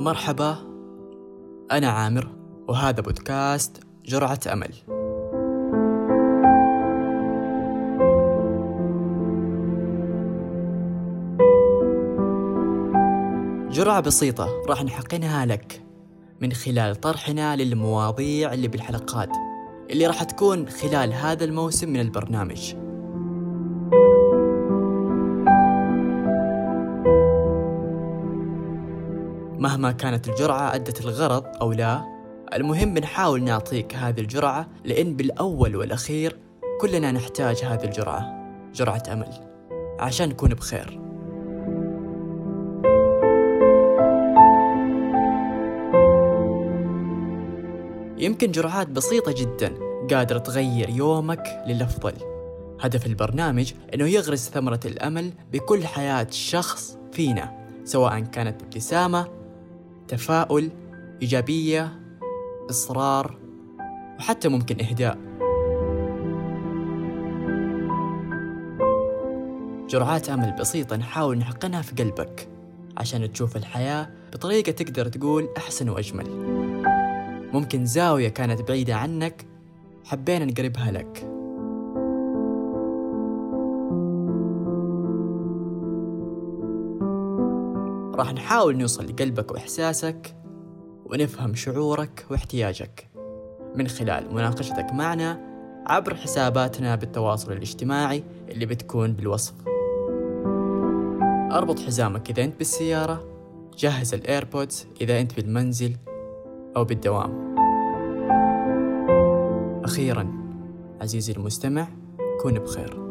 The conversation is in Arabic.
مرحبا أنا عامر وهذا بودكاست جرعة أمل. جرعة بسيطة راح نحقنها لك من خلال طرحنا للمواضيع اللي بالحلقات اللي راح تكون خلال هذا الموسم من البرنامج. مهما كانت الجرعة أدت الغرض أو لا المهم بنحاول نعطيك هذه الجرعة لأن بالأول والأخير كلنا نحتاج هذه الجرعة جرعة أمل عشان نكون بخير. يمكن جرعات بسيطة جدا قادرة تغير يومك للأفضل. هدف البرنامج أنه يغرس ثمرة الأمل بكل حياة شخص فينا سواء كانت ابتسامة تفاؤل إيجابية إصرار وحتى ممكن إهداء. جرعات أمل بسيطة نحاول نحقنها في قلبك عشان تشوف الحياة بطريقة تقدر تقول أحسن وأجمل. ممكن زاوية كانت بعيدة عنك حبينا نقربها لك. راح نحاول نوصل لقلبك وإحساسك ونفهم شعورك واحتياجك من خلال مناقشتك معنا عبر حساباتنا بالتواصل الاجتماعي اللي بتكون بالوصف. أربط حزامك إذا أنت بالسيارة جهز الإيربودز إذا أنت بالمنزل أو بالدوام. أخيرا عزيزي المستمع كن بخير.